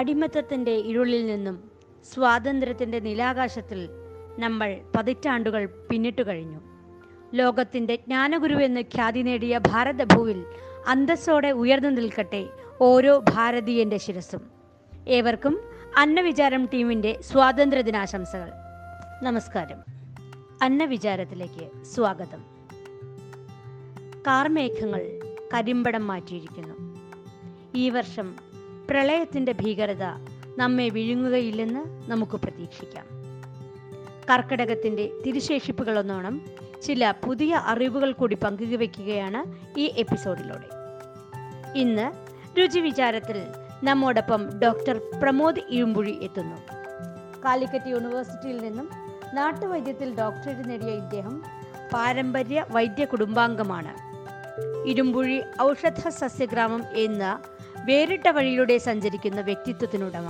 അടിമത്തത്തിന്റെ ഇരുളിൽ നിന്നും സ്വാതന്ത്ര്യത്തിന്റെ നിലാകാശത്തിൽ നമ്മൾ പതിറ്റാണ്ടുകൾ പിന്നിട്ടു കഴിഞ്ഞു. ലോകത്തിന്റെ ജ്ഞാനഗുരുവെന്ന് ഖ്യാതി നേടിയ ഭാരതഭൂവിൽ അന്തസ്സോടെ ഉയർന്നു നിൽക്കട്ടെ ഓരോ ഭാരതീയന്റെ ശിരസും ഏവർക്കും അന്നവിചാരം ടീമിന്റെ സ്വാതന്ത്ര്യ ദിനാശംസകൾ. നമസ്കാരം. അന്നവിചാരത്തിലേക്ക് സ്വാഗതം. കാർമേഘങ്ങൾ കരിമ്പടം മാറ്റിയിരിക്കുന്നു. ഈ വർഷം പ്രളയത്തിന്റെ ഭീകരത നമ്മെ വിഴുങ്ങുകയില്ലെന്ന് നമുക്ക് പ്രതീക്ഷിക്കാം. കർക്കിടകത്തിന്റെ തിരുശേഷിപ്പുകളൊന്നോണം ചില പുതിയ അറിവുകൾ കൂടി പങ്കുവയ്ക്കുകയാണ് ഈ എപ്പിസോഡിലൂടെ. ഇന്ന് രുചി വിചാരത്തിൽ നമ്മോടൊപ്പം ഡോക്ടർ പ്രമോദ് ഇരുമ്പുഴി എത്തുന്നു. കാലിക്കറ്റ് യൂണിവേഴ്സിറ്റിയിൽ നിന്നും നാട്ടുവൈദ്യത്തിൽ ഡോക്ടറേറ്റ് നേടിയ ഇദ്ദേഹം പാരമ്പര്യ വൈദ്യ കുടുംബാംഗമാണ്. ഇരുമ്പുഴി ഔഷധ സസ്യഗ്രാമം എന്ന വേറിട്ട വഴിയിലൂടെ സഞ്ചരിക്കുന്ന വ്യക്തിത്വത്തിനുടമ.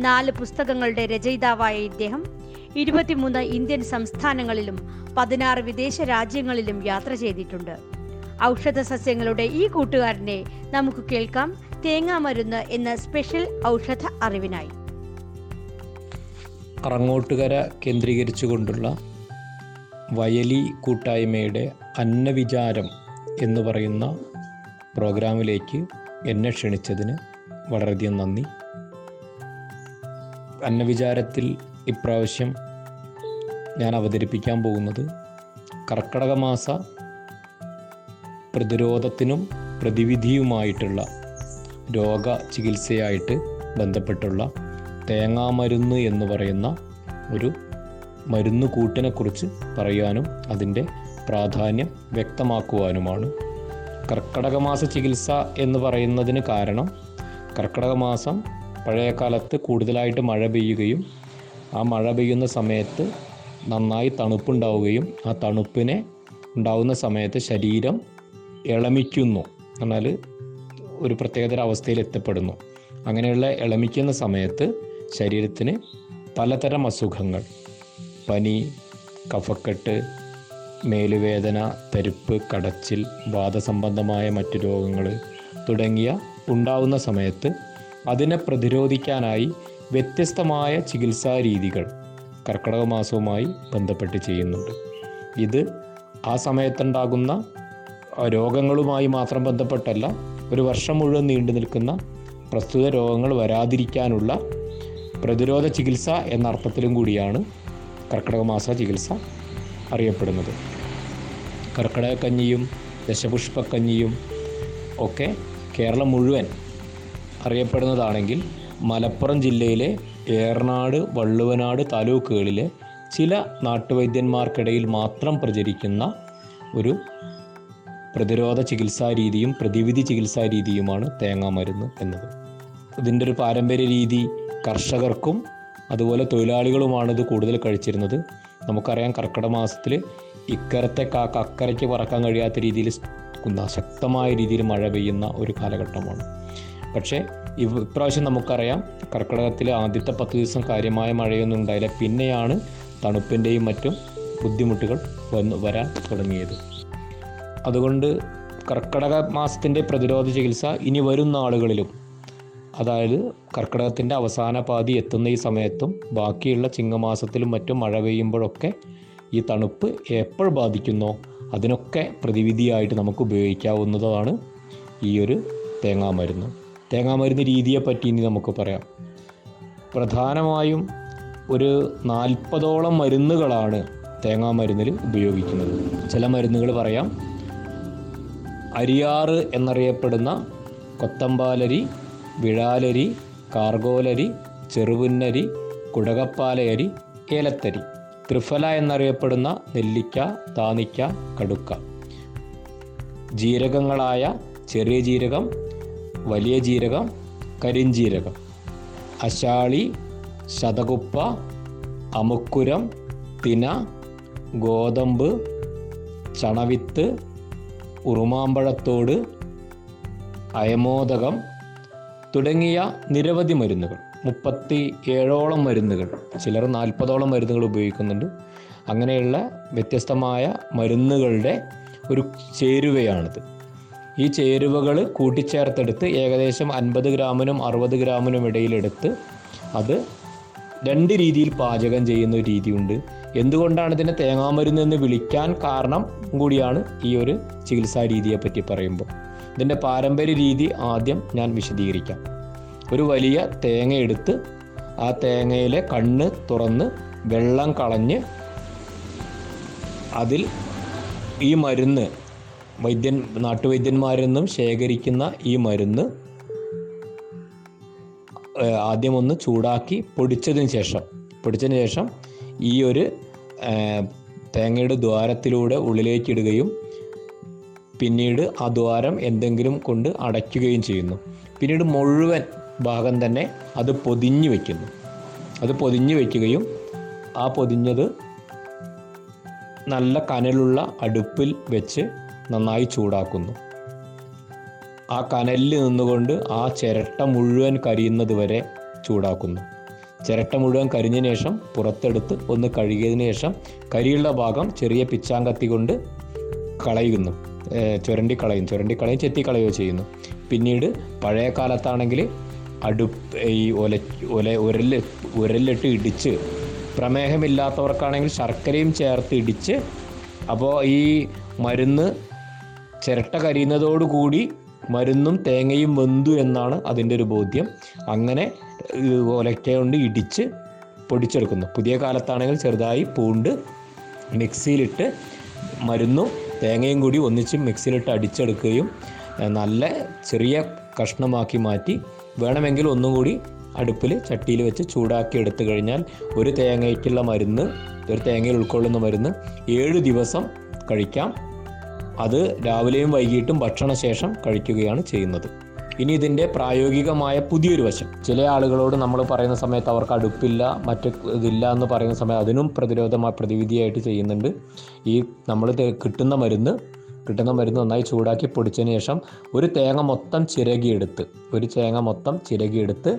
നാല് പുസ്തകങ്ങളുടെ രചയിതാവായ ഇദ്ദേഹം ഇരുപത്തിമൂന്ന് ഇന്ത്യൻ സംസ്ഥാനങ്ങളിലും പതിനാറ് വിദേശ രാജ്യങ്ങളിലും യാത്ര ചെയ്തിട്ടുണ്ട്. ഔഷധ സസ്യങ്ങളുടെ ഈ കൂട്ടുകാരനെ നമുക്ക് കേൾക്കാം തേങ്ങാമരുന്ന് എന്ന സ്പെഷ്യൽ ഔഷധ അറിവിനായി. അറങ്ങോട്ടുകര കേന്ദ്രീകരിച്ചുകൊണ്ടുള്ള വയലി കൂട്ടായ്മയുടെ അന്നവിചാരം എന്ന് പറയുന്ന പ്രോഗ്രാമിലേക്ക് എന്നെ ക്ഷണിച്ചതിന് വളരെയധികം നന്ദി. അന്നവിചാരത്തിൽ ഇപ്രാവശ്യം ഞാൻ അവതരിപ്പിക്കാൻ പോകുന്നത് കർക്കടകമാസ പ്രതിരോധത്തിനും പ്രതിവിധിയുമായിട്ടുള്ള രോഗ ചികിത്സയായിട്ട് ബന്ധപ്പെട്ടുള്ള തേങ്ങാമരുന്ന് എന്ന് പറയുന്ന ഒരു മരുന്ന് കൂട്ടിനെക്കുറിച്ച് പറയാനും അതിന്റെ പ്രാധാന്യം വ്യക്തമാക്കുവാനുമാണ് കർക്കടക മാസ ചികിത്സ എന്ന് പറയുന്നതിന് കാരണം കർക്കടകമാസം പഴയ കാലത്ത് കൂടുതലായിട്ട് മഴ പെയ്യുകയും ആ മഴ പെയ്യുന്ന സമയത്ത് നന്നായി തണുപ്പുണ്ടാവുകയും ആ തണുപ്പിനെ ഉണ്ടാവുന്ന സമയത്ത് ശരീരം ഇളമിക്കുന്നു എന്നാൽ ഒരു പ്രത്യേകതര അവസ്ഥയിൽ എത്തപ്പെടുന്നു. അങ്ങനെയുള്ള ഇളമിക്കുന്ന സമയത്ത് ശരീരത്തിന് പലതരം അസുഖങ്ങൾ. പനി കഫക്കെട്ട് മേലുവേദന തരിപ്പ് കടച്ചിൽ വാദസംബന്ധമായ മറ്റു രോഗങ്ങൾ തുടങ്ങിയ ഉണ്ടാവുന്ന സമയത്ത് അതിനെ പ്രതിരോധിക്കാനായി വ്യത്യസ്തമായ ചികിത്സാ രീതികൾ കർക്കിടക മാസവുമായി ബന്ധപ്പെട്ട് ചെയ്യുന്നുണ്ട്. ഇത് ആ സമയത്തുണ്ടാകുന്ന രോഗങ്ങളുമായി മാത്രം ബന്ധപ്പെട്ടല്ല ഒരു വർഷം മുഴുവൻ നീണ്ടു നിൽക്കുന്ന പ്രസ്തുത രോഗങ്ങൾ വരാതിരിക്കാനുള്ള പ്രതിരോധ ചികിത്സ എന്ന അർത്ഥത്തിലും കൂടിയാണ് കർക്കിടക മാസ ചികിത്സ. അറിയപ്പെടുന്നത്. കർക്കിടകക്കഞ്ഞിയും ദശപുഷ്പക്കഞ്ഞിയും ഒക്കെ കേരളം മുഴുവൻ അറിയപ്പെടുന്നതാണെങ്കിൽ മലപ്പുറം ജില്ലയിലെ ഏറനാട് വള്ളുവനാട് താലൂക്കുകളിലെ ചില നാട്ടുവൈദ്യന്മാർക്കിടയിൽ മാത്രം പ്രചരിക്കുന്ന ഒരു പ്രതിരോധ ചികിത്സാ രീതിയും പ്രതിവിധി ചികിത്സാ രീതിയുമാണ് തേങ്ങാമരുന്ന് എന്നത്. ഇതിന്റെ ഒരു പാരമ്പര്യ രീതി കർഷകർക്കും അതുപോലെ തൊഴിലാളികളുമാണ് ഇത് കൂടുതൽ കഴിച്ചിരുന്നത്. നമുക്കറിയാം കർക്കിടക മാസത്തിൽ ഇക്കരത്തെ കാക്ക അക്കരയ്ക്ക് പറക്കാൻ കഴിയാത്ത രീതിയിൽ ശക്തമായ രീതിയിൽ മഴ പെയ്യുന്ന ഒരു കാലഘട്ടമാണ്. പക്ഷേ ഇപ്രാവശ്യം നമുക്കറിയാം കർക്കിടകത്തിൽ ആദ്യത്തെ പത്ത് ദിവസം കാര്യമായ മഴയൊന്നും ഉണ്ടായില്ല. പിന്നെയാണ് തണുപ്പിന്റെയും മറ്റും ബുദ്ധിമുട്ടുകൾ വന്ന് വരാൻ തുടങ്ങിയത്. അതുകൊണ്ട് കർക്കിടക മാസത്തിന്റെ പ്രതിരോധ ചികിത്സ ഇനി വരും നാളുകളിലും അതായത് കർക്കിടകത്തിന്റെ അവസാന പാതി എത്തുന്ന ഈ സമയത്തും ബാക്കിയുള്ള ചിങ്ങമാസത്തിലും മറ്റും മഴ പെയ്യുമ്പോഴൊക്കെ ഈ തണുപ്പ് എപ്പോൾ ബാധിക്കുന്നോ അതിനൊക്കെ പ്രതിവിധിയായിട്ട് നമുക്ക് ഉപയോഗിക്കാവുന്നതാണ് ഈ ഒരു തേങ്ങാമരുന്ന്. തേങ്ങാമരുന്ന് രീതിയെപ്പറ്റി ഇനി നമുക്ക് പറയാം. പ്രധാനമായും ഒരു നാൽപ്പതോളം മരുന്നുകളാണ് തേങ്ങാമരുന്നിൽ ഉപയോഗിക്കുന്നത്. ചില മരുന്നുകൾ പറയാം. അരിയാറ് എന്നറിയപ്പെടുന്ന കൊത്തമ്പാലരി വിഴാലരി കാർഗോലരി ചെറുപുന്നരി കുടകപ്പാലയരി ഏലത്തരി ത്രിഫല എന്നറിയപ്പെടുന്ന നെല്ലിക്ക താനിക്ക കടുക്ക. ജീരകങ്ങളായ ചെറിയ ജീരകം വലിയ ജീരകം കരിഞ്ജീരകം അശാളി ശതകുപ്പ അമുക്കുരം തിന ഗോതമ്പ് ചണവിത്ത് ഉറുമാമ്പഴത്തോട് അയമോദകം തുടങ്ങിയ നിരവധി മരുന്നുകൾ മുപ്പത്തി ഏഴോളം മരുന്നുകൾ ചിലർ നാൽപ്പതോളം മരുന്നുകൾ ഉപയോഗിക്കുന്നുണ്ട്. അങ്ങനെയുള്ള വ്യത്യസ്തമായ മരുന്നുകളുടെ ഒരു ചേരുവയാണിത്. ഈ ചേരുവകൾ കൂട്ടിച്ചേർത്തെടുത്ത് ഏകദേശം അൻപത് ഗ്രാമിനും അറുപത് ഗ്രാമിനും ഇടയിലെടുത്ത് അത് രണ്ട് രീതിയിൽ പാചകം ചെയ്യുന്ന ഒരു രീതിയുണ്ട്. എന്തുകൊണ്ടാണ് ഇതിനെ തേങ്ങാമരുന്ന് എന്ന് വിളിക്കാൻ കാരണം കൂടിയാണ് ഈ ഒരു ചികിത്സാ രീതിയെ പറ്റി പറയുമ്പോൾ. ഇതിന്റെ പാരമ്പര്യ രീതി ആദ്യം ഞാൻ വിശദീകരിക്കാം. ഒരു വലിയ തേങ്ങ എടുത്ത് ആ തേങ്ങയിലെ കണ്ണ് തുറന്ന് വെള്ളം കളഞ്ഞ് അതിൽ ഈ മരുന്ന് വൈദ്യൻ നാട്ടുവൈദ്യന്മാരിൽ നിന്നും ശേഖരിക്കുന്ന ഈ മരുന്ന് ആദ്യം ഒന്ന് ചൂടാക്കി പൊടിച്ചതിന് ശേഷം പൊടിച്ചതിന് ശേഷം ഈ ഒരു തേങ്ങയുടെ ദ്വാരത്തിലൂടെ ഉള്ളിലേക്ക് ഇടുകയും പിന്നീട് ആ ദ്വാരം എന്തെങ്കിലും കൊണ്ട് അടയ്ക്കുകയും ചെയ്യുന്നു. പിന്നീട് മുഴുവൻ ഭാഗം തന്നെ അത് പൊതിഞ്ഞു വയ്ക്കുന്നു അത് പൊതിഞ്ഞു വയ്ക്കുകയും ആ പൊതിഞ്ഞത് നല്ല കനലുള്ള അടുപ്പിൽ വെച്ച് നന്നായി ചൂടാക്കുന്നു. ആ കനലിൽ നിന്നുകൊണ്ട് ആ ചിരട്ട മുഴുവൻ കരിയുന്നത് വരെ ചൂടാക്കുന്നു. ചിരട്ട മുഴുവൻ കരിഞ്ഞതിന് ശേഷം പുറത്തെടുത്ത് ഒന്ന് കഴുകിയതിന് ശേഷം കരിയുള്ള ഭാഗം ചെറിയ പിച്ചാങ്കത്തി കൊണ്ട് കളയുന്നു. ഏഹ് ചുരണ്ടി കളയും ചുരണ്ടി കളയും ചെത്തി കളയുകയോ ചെയ്യുന്നു. പിന്നീട് പഴയ കാലത്താണെങ്കിൽ അടുപ്പ് ഈ ഒല ഒല ഉരൽ ഉരലിട്ട് ഇടിച്ച് പ്രമേഹമില്ലാത്തവർക്കാണെങ്കിൽ ശർക്കരയും ചേർത്ത് ഇടിച്ച് അപ്പോൾ ഈ മരുന്ന് ചിരട്ട കരിയുന്നതോടുകൂടി മരുന്നും തേങ്ങയും വെന്തു എന്നാണ് അതിന്റെ ഒരു ബോധ്യം. അങ്ങനെ ഒലക്കൊണ്ട് ഒലക്ക കൊണ്ട് ഇടിച്ച് പൊടിച്ചെടുക്കുന്നു. പുതിയ കാലത്താണെങ്കിൽ ചെറുതായി പൂണ്ട് മിക്സിയിലിട്ട് മരുന്നും തേങ്ങയും കൂടി ഒന്നിച്ച് മിക്സിയിലിട്ട് അടിച്ചെടുക്കുകയും നല്ല ചെറിയ കഷ്ണമാക്കി മാറ്റി വേണമെങ്കിൽ ഒന്നും കൂടി അടുപ്പിൽ ചട്ടിയിൽ വെച്ച് ചൂടാക്കി എടുത്തു കഴിഞ്ഞാൽ ഒരു തേങ്ങയ്ക്കുള്ള മരുന്ന് ഒരു തേങ്ങയിൽ ഉൾക്കൊള്ളുന്ന മരുന്ന് ഏഴ് ദിവസം കഴിക്കാം. അത് രാവിലെയും വൈകിട്ടും ഭക്ഷണശേഷം കഴിക്കുകയാണ് ചെയ്യുന്നത്. ഇനി ഇതിന്റെ പ്രായോഗികമായ പുതിയൊരു വശം. ചില ആളുകളോട് നമ്മൾ പറയുന്ന സമയത്ത് അവർക്ക് അടുപ്പില്ല മറ്റ് ഇതില്ല എന്ന് പറയുന്ന സമയത്ത് അതിനും പ്രതിരോധമായി പ്രതിവിധിയായിട്ട് ചെയ്യുന്നുണ്ട്. ഈ നമ്മൾ കിട്ടുന്ന മരുന്ന് കിട്ടുന്ന മരുന്ന് നന്നായി ചൂടാക്കി പൊടിച്ചതിന് ശേഷം ഒരു തേങ്ങ മൊത്തം ചിരകിയെടുത്ത് ഒരു തേങ്ങ മൊത്തം ചിരകിയെടുത്ത്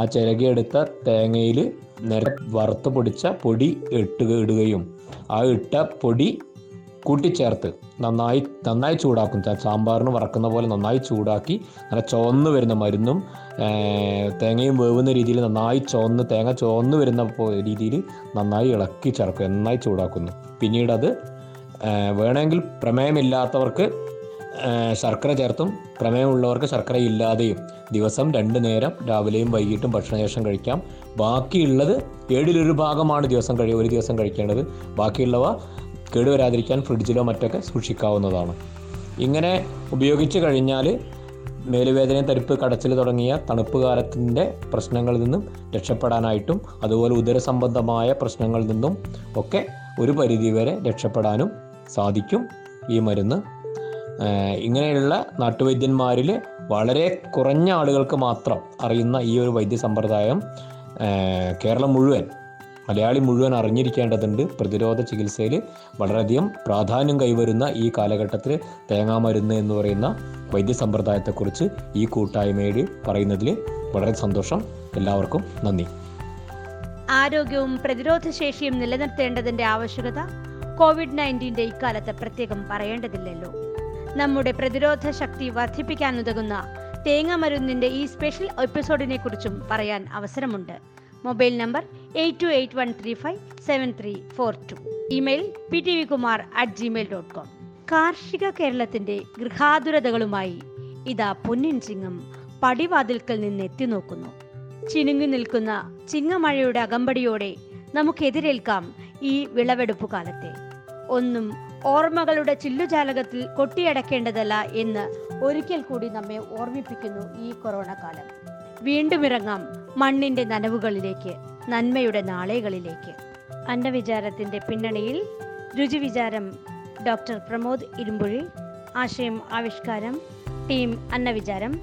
ആ ചിരകിയെടുത്ത തേങ്ങയിൽ നേരെ വറുത്ത് പൊടിച്ച പൊടി ഇട്ട് ഇടുകയും ആ ഇട്ട പൊടി കൂട്ടിച്ചേർത്ത് നന്നായി നന്നായി ചൂടാക്കും. സാമ്പാറിന് വറക്കുന്ന പോലെ നന്നായി ചൂടാക്കി നല്ല ചുവന്ന് വരുന്ന മരുന്നും തേങ്ങയും വേവുന്ന രീതിയിൽ നന്നായി ചുവന്ന് തേങ്ങ ചുവന്ന് വരുന്ന രീതിയിൽ നന്നായി ഇളക്കി ചേർക്കും. നന്നായി ചൂടാക്കുന്നു. പിന്നീട് അത് വേണമെങ്കിൽ പ്രമേയമില്ലാത്തവർക്ക് ശർക്കര ചേർത്തും പ്രമേയമുള്ളവർക്ക് ശർക്കര ഇല്ലാതെയും ദിവസം രണ്ട് നേരം രാവിലെയും വൈകിട്ടും ഭക്ഷണശേഷം കഴിക്കാം. ബാക്കിയുള്ളത് ഏഴിലൊരു ഭാഗമാണ് ദിവസം കഴി ഒരു ദിവസം കഴിക്കേണ്ടത്. ബാക്കിയുള്ളവ കേടുവരാതിരിക്കാൻ ഫ്രിഡ്ജിലോ മറ്റൊക്കെ സൂക്ഷിക്കാവുന്നതാണ്. ഇങ്ങനെ ഉപയോഗിച്ച് കഴിഞ്ഞാൽ മേലുവേദന തരിപ്പ് കടച്ചിൽ തുടങ്ങിയ തണുപ്പ് കാലത്തിന്റെ പ്രശ്നങ്ങളിൽ നിന്നും രക്ഷപ്പെടാനായിട്ടും അതുപോലെ ഉദരസംബന്ധമായ പ്രശ്നങ്ങളിൽ നിന്നും ഒക്കെ ഒരു പരിധിവരെ രക്ഷപ്പെടാനും സാധിക്കും ഈ മരുന്ന്. ഇങ്ങനെയുള്ള നാട്ടുവൈദ്യന്മാരിൽ വളരെ കുറഞ്ഞ ആളുകൾക്ക് മാത്രം അറിയുന്ന ഈ ഒരു വൈദ്യ സമ്പ്രദായം കേരളം മുഴുവൻ മലയാളി മുഴുവൻ അറിഞ്ഞിരിക്കേണ്ടതുണ്ട്. പ്രതിരോധ ചികിത്സയിൽ വളരെയധികം പ്രാധാന്യം കൈവരുന്ന ഈ കാലഘട്ടത്തിൽ തേങ്ങാമരുന്ന് എന്ന് പറയുന്ന വൈദ്യസമ്പ്രദായത്തെക്കുറിച്ച് ഈ കൂട്ടായ്മയിൽ പറയുന്നതിൽ വളരെ സന്തോഷം. എല്ലാവർക്കും നന്ദി. ആരോഗ്യവും പ്രതിരോധശേഷിയും നിലനിർത്തേണ്ടതിന്റെ ആവശ്യകത കോവിഡ് നയന്റീന്റെ ഇക്കാലത്ത് പ്രത്യേകം പറയേണ്ടതില്ലല്ലോ. നമ്മുടെ പ്രതിരോധ ശക്തി വർദ്ധിപ്പിക്കാനുതകുന്ന തേങ്ങ തേങ്ങാമരുന്നിന്റെ ഈ സ്പെഷ്യൽ എപ്പിസോഡിനെ കുറിച്ചും പറയാൻ അവസരമുണ്ട്. Mobile number eight two eight one three five seven three four two. Email P T V Kumar at Gmail dot com കാർഷിക കേരളത്തിന്റെ ഗൃഹാതുരതകളുമായി ഇതാ പൊന്നിൻ ചിങ്ങം പടിവാതിൽക്കൽ നിന്ന് എത്തി നോക്കുന്നു. ചിനുങ്ങി നിൽക്കുന്ന ചിങ്ങമഴയുടെ അകമ്പടിയോടെ നമുക്കെതിരേൽക്കാം ഈ വിളവെടുപ്പ് കാലത്തെ. ഒന്നും ഓർമ്മകളുടെ ചില്ലുജാലകത്തിൽ കൊട്ടിയടക്കേണ്ടതല്ല എന്ന് ഒരിക്കൽ കൂടി നമ്മെ ഓർമ്മിപ്പിക്കുന്നു ഈ കൊറോണ കാലം. വീണ്ടും ഇറങ്ങാം മണ്ണിന്റെ നനവുകളിലേക്ക്. നന്മയുടെ നാളേകളിലേക്ക്. അന്നവിചാരത്തിന്റെ പിന്നണിയിൽ രുചിവിചാരം ഡോക്ടർ പ്രമോദ് ഇരുമ്പുഴി ആശയം ആവിഷ്കാരം ടീം അന്നവിചാരം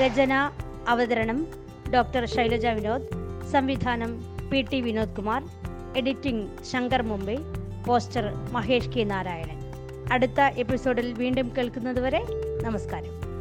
രചന അവതരണം ഡോക്ടർ ശൈലജ വിനോദ് സംവിധാനം P T Vinod Kumar editing Shankar Mumbai poster Mahesh K Narayanan. അടുത്ത എപ്പിസോഡിൽ വീണ്ടും കേൾക്കുന്നതുവരെ നമസ്കാരം.